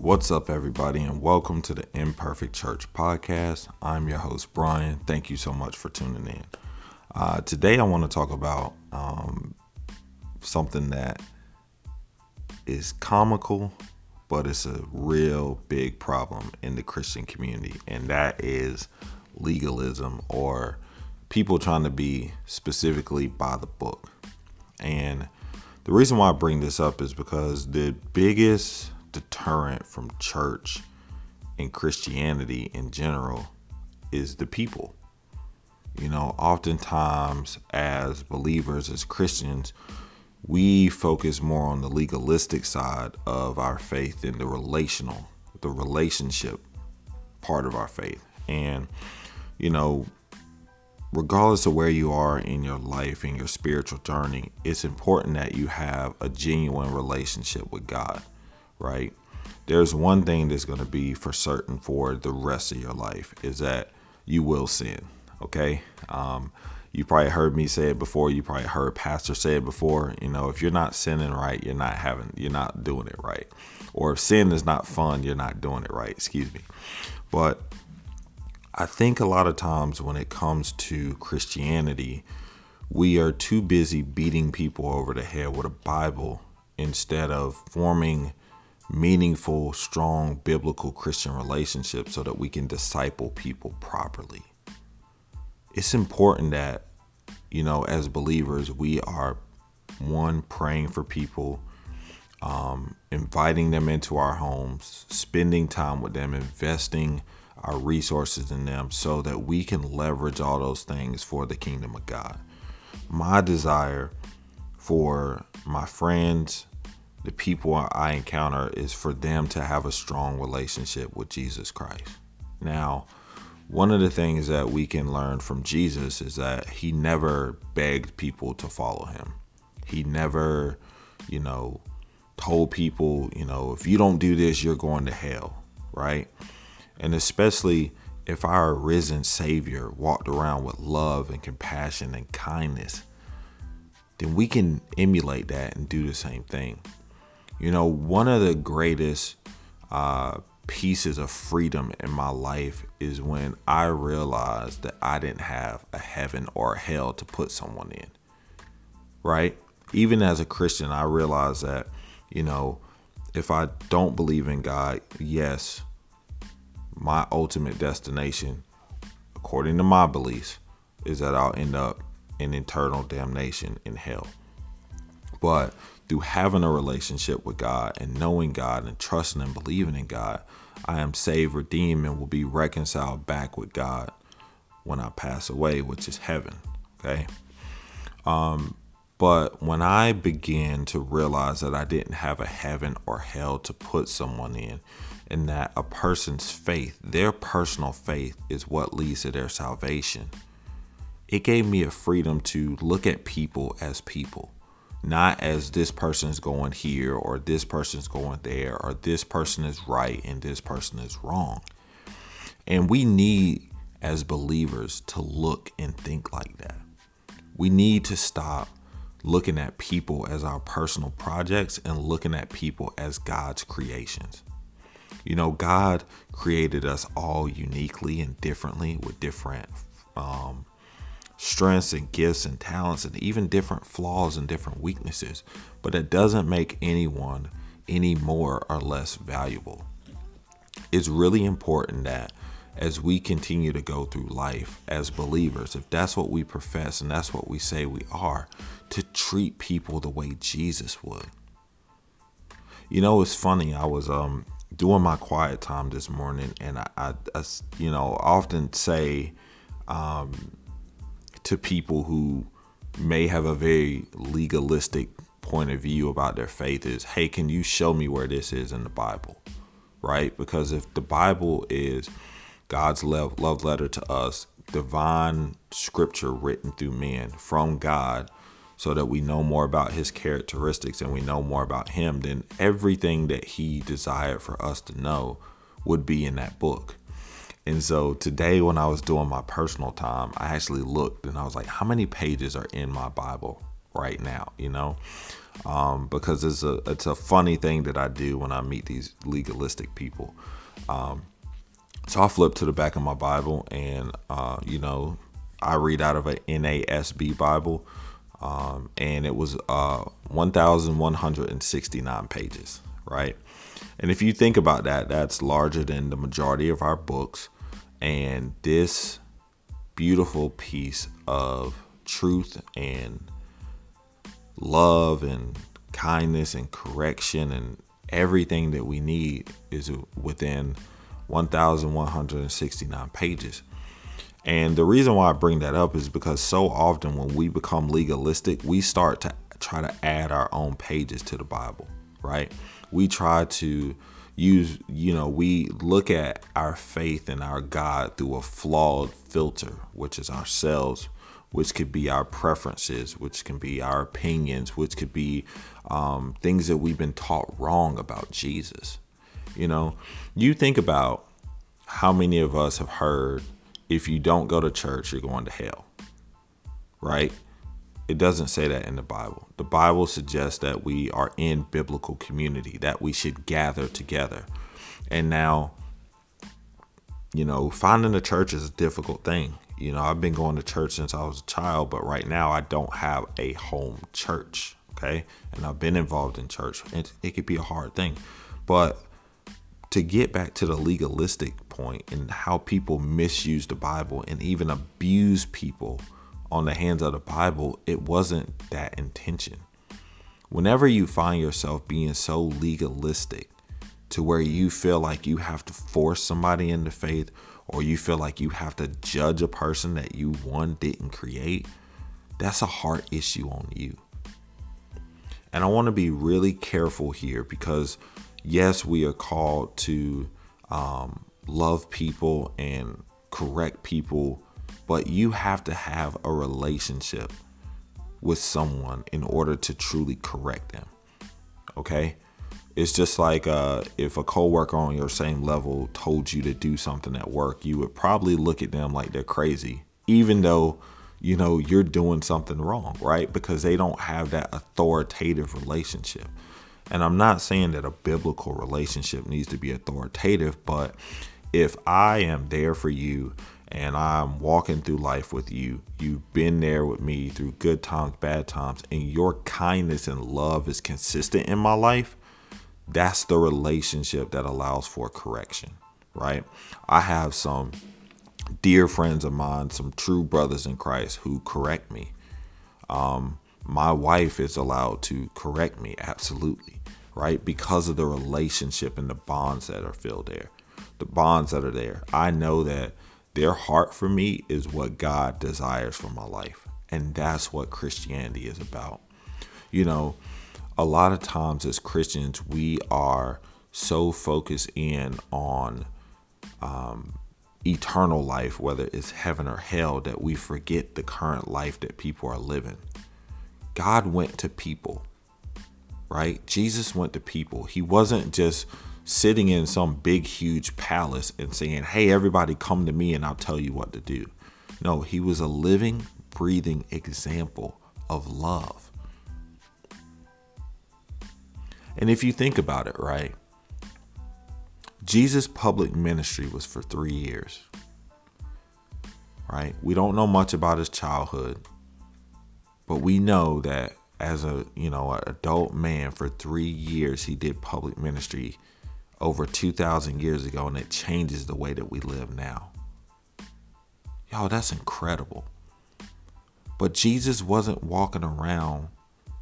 What's up, everybody, and welcome to the Imperfect Church podcast. I'm your host, Brian. Thank you so much for tuning in. Uh, today, I want to talk about um, something that is comical, but it's a real big problem in the Christian community, and that is legalism or people trying to be specifically by the book. And the reason why I bring this up is because the biggest deterrent from church and Christianity in general is the people. You know, oftentimes as believers, as Christians, we focus more on the legalistic side of our faith than the relational, the relationship part of our faith. And, you know, regardless of where you are in your life, in your spiritual journey, it's important that you have a genuine relationship with God right? There's one thing that's going to be for certain for the rest of your life is that you will sin, okay? Um, you probably heard me say it before. You probably heard pastor say it before. You know, if you're not sinning right, you're not having, you're not doing it right. Or if sin is not fun, you're not doing it right. Excuse me. But I think a lot of times when it comes to Christianity, we are too busy beating people over the head with a Bible instead of forming meaningful, strong biblical Christian relationships so that we can disciple people properly. It's important that, you know, as believers, we are one, praying for people, um, inviting them into our homes, spending time with them, investing our resources in them so that we can leverage all those things for the kingdom of God. My desire for my friends, the people I encounter is for them to have a strong relationship with Jesus Christ. Now, one of the things that we can learn from Jesus is that he never begged people to follow him. He never, you know, told people, you know, if you don't do this, you're going to hell, right? And especially if our risen Savior walked around with love and compassion and kindness, then we can emulate that and do the same thing. You know, one of the greatest uh, pieces of freedom in my life is when I realized that I didn't have a heaven or a hell to put someone in. Right? Even as a Christian, I realized that, you know, if I don't believe in God, yes, my ultimate destination, according to my beliefs, is that I'll end up in eternal damnation in hell. But through having a relationship with God and knowing God and trusting and believing in God, I am saved, redeemed, and will be reconciled back with God when I pass away, which is heaven. Okay. Um, but when I began to realize that I didn't have a heaven or hell to put someone in, and that a person's faith, their personal faith, is what leads to their salvation, it gave me a freedom to look at people as people not as this person's going here or this person's going there or this person is right and this person is wrong. And we need, as believers, to look and think like that. We need to stop looking at people as our personal projects and looking at people as God's creations. You know, God created us all uniquely and differently with different um, strengths and gifts and talents and even different flaws and different weaknesses, but it doesn't make anyone any more or less valuable. It's really important that as we continue to go through life as believers, if that's what we profess and that's what we say we are, to treat people the way Jesus would. You know, it's funny. I was um doing my quiet time this morning, and I, I, I you know, often say, um, to people who may have a very legalistic point of view about their faith is hey can you show me where this is in the bible? Right? Because if the bible is god's love, love letter to us divine scripture written through men from god so that we know more about his characteristics and we know more about him then everything that he desired for us to know would be in that book and so today, when I was doing my personal time, I actually looked and I was like, how many pages are in my Bible right now, you know, um, because it's a it's a funny thing that I do when I meet these legalistic people. Um, so I flip to the back of my Bible, and uh, you know, I read out of a NASB Bible, um, and it was uh, 1,169 pages, right? And if you think about that, that's larger than the majority of our books. And this beautiful piece of truth and love and kindness and correction and everything that we need is within 1,169 pages. And the reason why I bring that up is because so often when we become legalistic, we start to try to add our own pages to the Bible, right? We try to use, you know, we look at our faith and our God through a flawed filter, which is ourselves, which could be our preferences, which can be our opinions, which could be um, things that we've been taught wrong about Jesus. You know, you think about how many of us have heard if you don't go to church, you're going to hell, right? It doesn't say that in the Bible. The Bible suggests that we are in biblical community, that we should gather together. And now, you know, finding a church is a difficult thing. You know, I've been going to church since I was a child, but right now I don't have a home church. Okay. And I've been involved in church. It, it could be a hard thing. But to get back to the legalistic point and how people misuse the Bible and even abuse people on the hands of the Bible, it wasn't that intention. Whenever you find yourself being so legalistic to where you feel like you have to force somebody into faith or you feel like you have to judge a person that you one didn't create, that's a heart issue on you. And I want to be really careful here because yes, we are called to um, love people and correct people, but you have to have a relationship with someone in order to truly correct them. Okay? It's just like uh, if a coworker on your same level told you to do something at work, you would probably look at them like they're crazy, even though you know you're doing something wrong, right? Because they don't have that authoritative relationship. And I'm not saying that a biblical relationship needs to be authoritative, but if I am there for you and I'm walking through life with you, you've been there with me through good times, bad times, and your kindness and love is consistent in my life, that's the relationship that allows for correction, right? I have some dear friends of mine, some true brothers in Christ who correct me. Um, my wife is allowed to correct me, absolutely right? Because of the relationship and the bonds that are filled there, the bonds that are there. I know that their heart for me is what God desires for my life. And that's what Christianity is about. You know, a lot of times as Christians, we are so focused in on um, eternal life, whether it's heaven or hell, that we forget the current life that people are living. God went to people right? Jesus went to people. He wasn't just sitting in some big, huge palace and saying, Hey, everybody, come to me and I'll tell you what to do. No, he was a living, breathing example of love. And if you think about it, right? Jesus' public ministry was for three years, right? We don't know much about his childhood, but we know that as a you know adult man for three years he did public ministry over 2000 years ago and it changes the way that we live now. Y'all that's incredible. But jesus wasn't walking around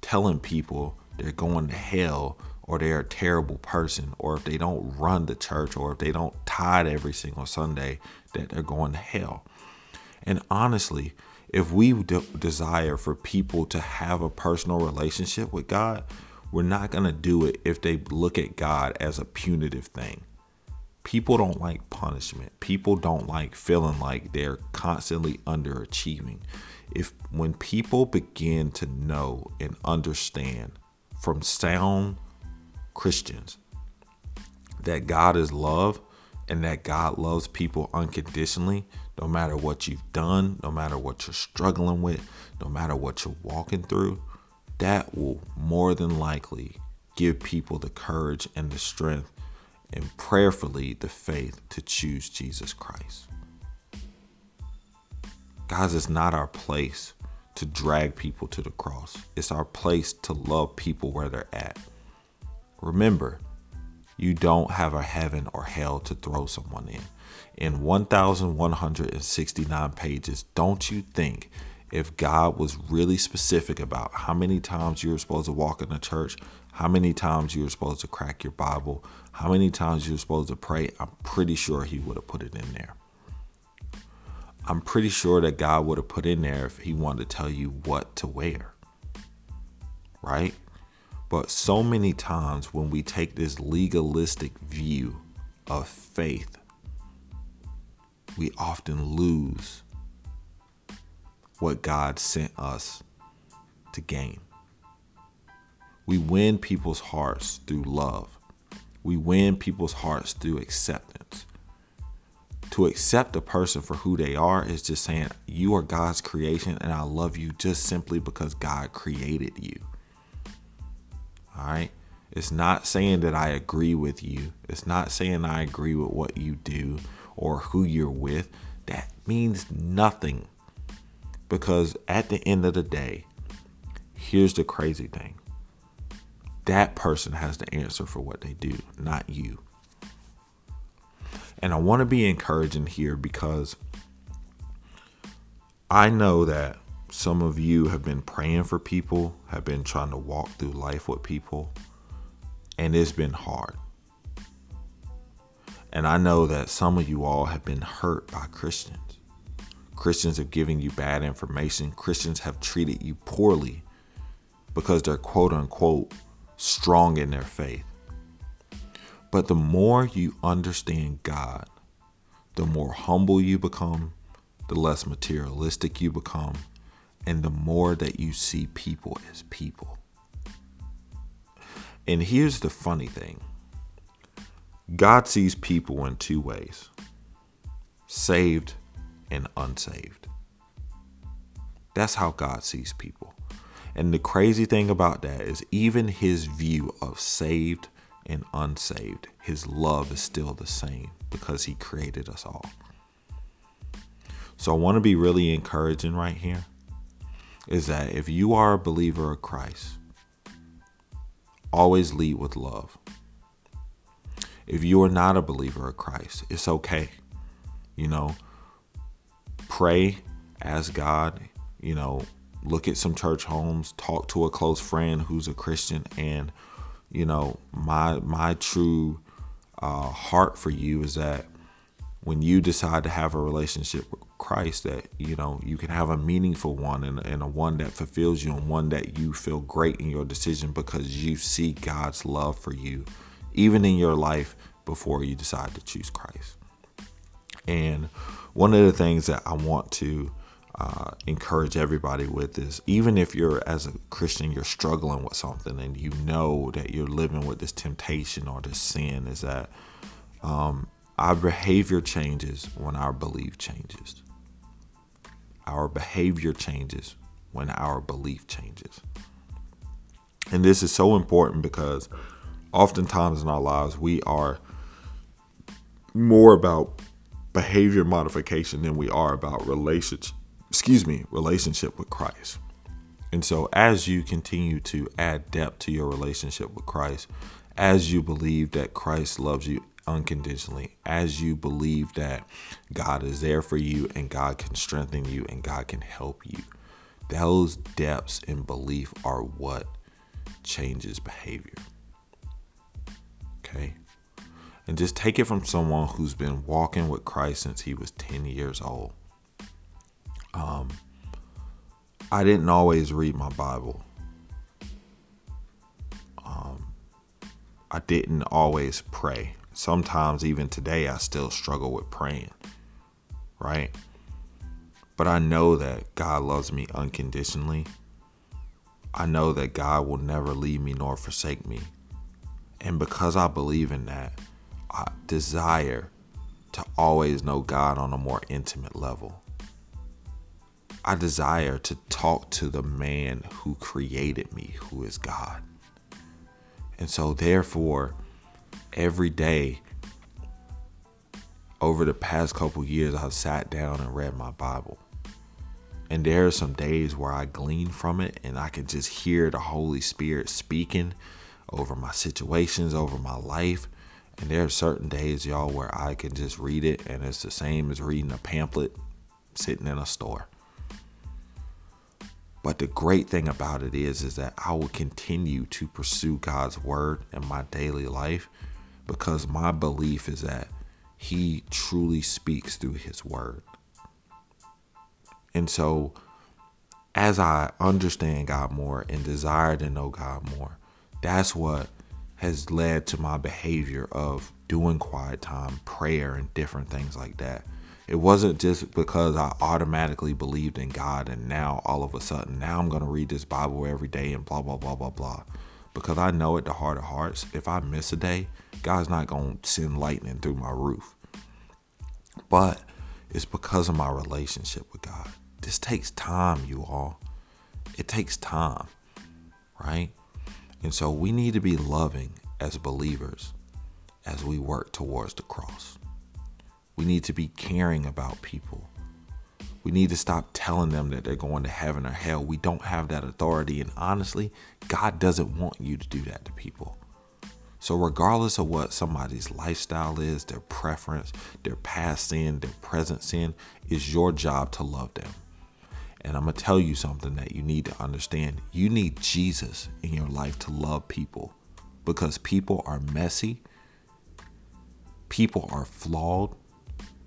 telling people they're going to hell or they're a terrible person or if they don't run the church or if they don't tithe every single sunday that they're going to hell. And honestly if we de- desire for people to have a personal relationship with God, we're not going to do it if they look at God as a punitive thing. People don't like punishment. People don't like feeling like they're constantly underachieving. If when people begin to know and understand from sound Christians that God is love and that God loves people unconditionally, no matter what you've done, no matter what you're struggling with, no matter what you're walking through, that will more than likely give people the courage and the strength and prayerfully the faith to choose Jesus Christ. Guys, it's not our place to drag people to the cross. It's our place to love people where they're at. Remember, you don't have a heaven or hell to throw someone in. In 1,169 pages, don't you think if God was really specific about how many times you're supposed to walk in the church, how many times you're supposed to crack your Bible, how many times you're supposed to pray, I'm pretty sure He would have put it in there. I'm pretty sure that God would have put in there if He wanted to tell you what to wear. Right? But so many times when we take this legalistic view of faith, we often lose what God sent us to gain. We win people's hearts through love. We win people's hearts through acceptance. To accept a person for who they are is just saying, You are God's creation and I love you just simply because God created you. All right? It's not saying that I agree with you. It's not saying I agree with what you do or who you're with. That means nothing. Because at the end of the day, here's the crazy thing that person has the answer for what they do, not you. And I want to be encouraging here because I know that some of you have been praying for people, have been trying to walk through life with people, and it's been hard. And I know that some of you all have been hurt by Christians. Christians have given you bad information. Christians have treated you poorly because they're quote unquote strong in their faith. But the more you understand God, the more humble you become, the less materialistic you become, and the more that you see people as people. And here's the funny thing God sees people in two ways saved and unsaved. That's how God sees people. And the crazy thing about that is, even his view of saved and unsaved, his love is still the same because he created us all. So I want to be really encouraging right here is that if you are a believer of Christ, always lead with love. If you are not a believer of Christ, it's okay. You know, pray, ask God, you know, look at some church homes, talk to a close friend who's a Christian, and you know, my my true uh, heart for you is that when you decide to have a relationship with Christ, that you know you can have a meaningful one and, and a one that fulfills you and one that you feel great in your decision because you see God's love for you, even in your life before you decide to choose Christ. And one of the things that I want to uh, encourage everybody with is even if you're as a Christian, you're struggling with something and you know that you're living with this temptation or this sin, is that um, our behavior changes when our belief changes. Our behavior changes when our belief changes. And this is so important because oftentimes in our lives we are more about behavior modification than we are about relationship excuse me, relationship with Christ. And so, as you continue to add depth to your relationship with Christ, as you believe that Christ loves you unconditionally, as you believe that God is there for you and God can strengthen you and God can help you, those depths in belief are what changes behavior. Okay? And just take it from someone who's been walking with Christ since he was 10 years old. Um, I didn't always read my Bible. Um, I didn't always pray. Sometimes, even today, I still struggle with praying, right? But I know that God loves me unconditionally. I know that God will never leave me nor forsake me. And because I believe in that, desire to always know God on a more intimate level. I desire to talk to the man who created me, who is God. And so, therefore, every day over the past couple years, I've sat down and read my Bible. And there are some days where I glean from it and I can just hear the Holy Spirit speaking over my situations, over my life. And there are certain days, y'all, where I can just read it and it's the same as reading a pamphlet sitting in a store. But the great thing about it is is that I will continue to pursue God's word in my daily life because my belief is that he truly speaks through his word. And so as I understand God more and desire to know God more, that's what has led to my behavior of doing quiet time, prayer, and different things like that. It wasn't just because I automatically believed in God and now all of a sudden now I'm going to read this Bible every day and blah blah blah blah blah. Because I know at the heart of hearts, if I miss a day, God's not going to send lightning through my roof. But it's because of my relationship with God. This takes time, you all. It takes time, right? And so we need to be loving as believers as we work towards the cross. We need to be caring about people. We need to stop telling them that they're going to heaven or hell. We don't have that authority. And honestly, God doesn't want you to do that to people. So, regardless of what somebody's lifestyle is, their preference, their past sin, their present sin, it's your job to love them. And I'm going to tell you something that you need to understand. You need Jesus in your life to love people because people are messy, people are flawed,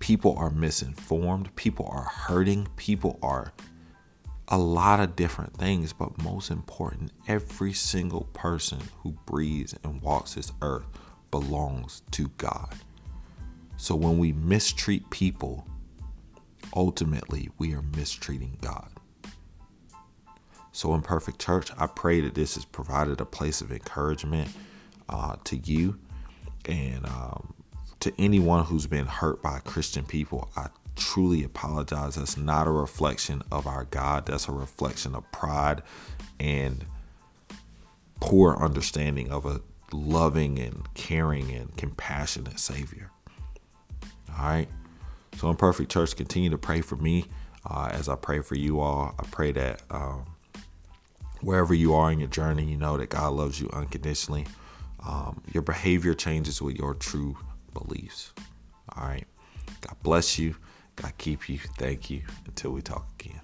people are misinformed, people are hurting, people are a lot of different things, but most important, every single person who breathes and walks this earth belongs to God. So when we mistreat people, ultimately we are mistreating God. So, Imperfect Church, I pray that this has provided a place of encouragement uh, to you and um, to anyone who's been hurt by Christian people, I truly apologize. That's not a reflection of our God. That's a reflection of pride and poor understanding of a loving and caring and compassionate Savior. All right. So, Imperfect Church, continue to pray for me uh, as I pray for you all. I pray that um, wherever you are in your journey, you know that God loves you unconditionally. Um, your behavior changes with your true beliefs. All right. God bless you. God keep you. Thank you. Until we talk again.